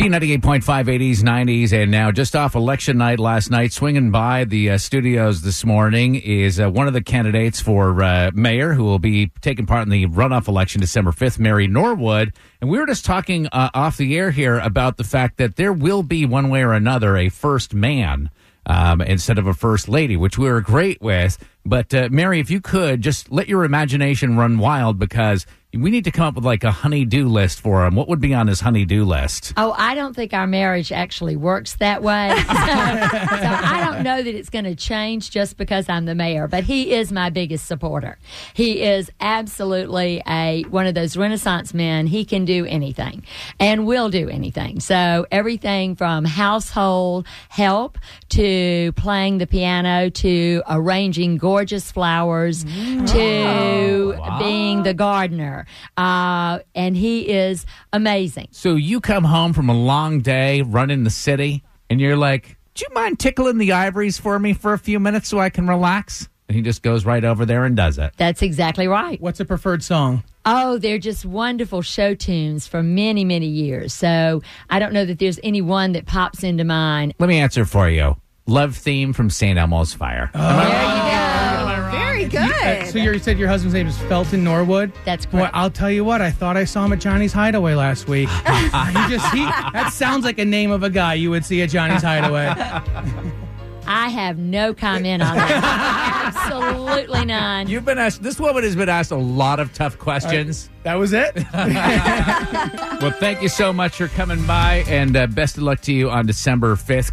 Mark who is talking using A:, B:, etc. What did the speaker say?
A: B98.5, 80s, 90s, and now just off election night last night, swinging by the uh, studios this morning is uh, one of the candidates for uh, mayor who will be taking part in the runoff election December 5th, Mary Norwood. And we were just talking uh, off the air here about the fact that there will be one way or another a first man um, instead of a first lady, which we were great with. But uh, Mary, if you could just let your imagination run wild because we need to come up with like a honey-do list for him. What would be on his honey-do list?
B: Oh, I don't think our marriage actually works that way. so, so I don't know that it's going to change just because I'm the mayor, but he is my biggest supporter. He is absolutely a one of those renaissance men. He can do anything and will do anything. So everything from household help to playing the piano to arranging gorgeous flowers to oh. Being the gardener. Uh, and he is amazing.
A: So you come home from a long day running the city, and you're like, "Do you mind tickling the ivories for me for a few minutes so I can relax?" And he just goes right over there and does it.
B: That's exactly right.
C: What's a preferred song?
B: Oh, they're just wonderful show tunes for many, many years. So I don't know that there's any one that pops into mind.
A: Let me answer for you. Love theme from St. Elmo's Fire.
B: There you go.
D: Very good.
C: Uh, so you said your husband's name is Felton Norwood.
B: That's
C: Boy,
B: correct.
C: I'll tell you what. I thought I saw him at Johnny's Hideaway last week. he just he that sounds like a name of a guy you would see at Johnny's Hideaway.
B: I have no comment on that. Absolutely none.
A: You've been asked. This woman has been asked a lot of tough questions.
C: That was it.
A: Well, thank you so much for coming by, and uh, best of luck to you on December fifth.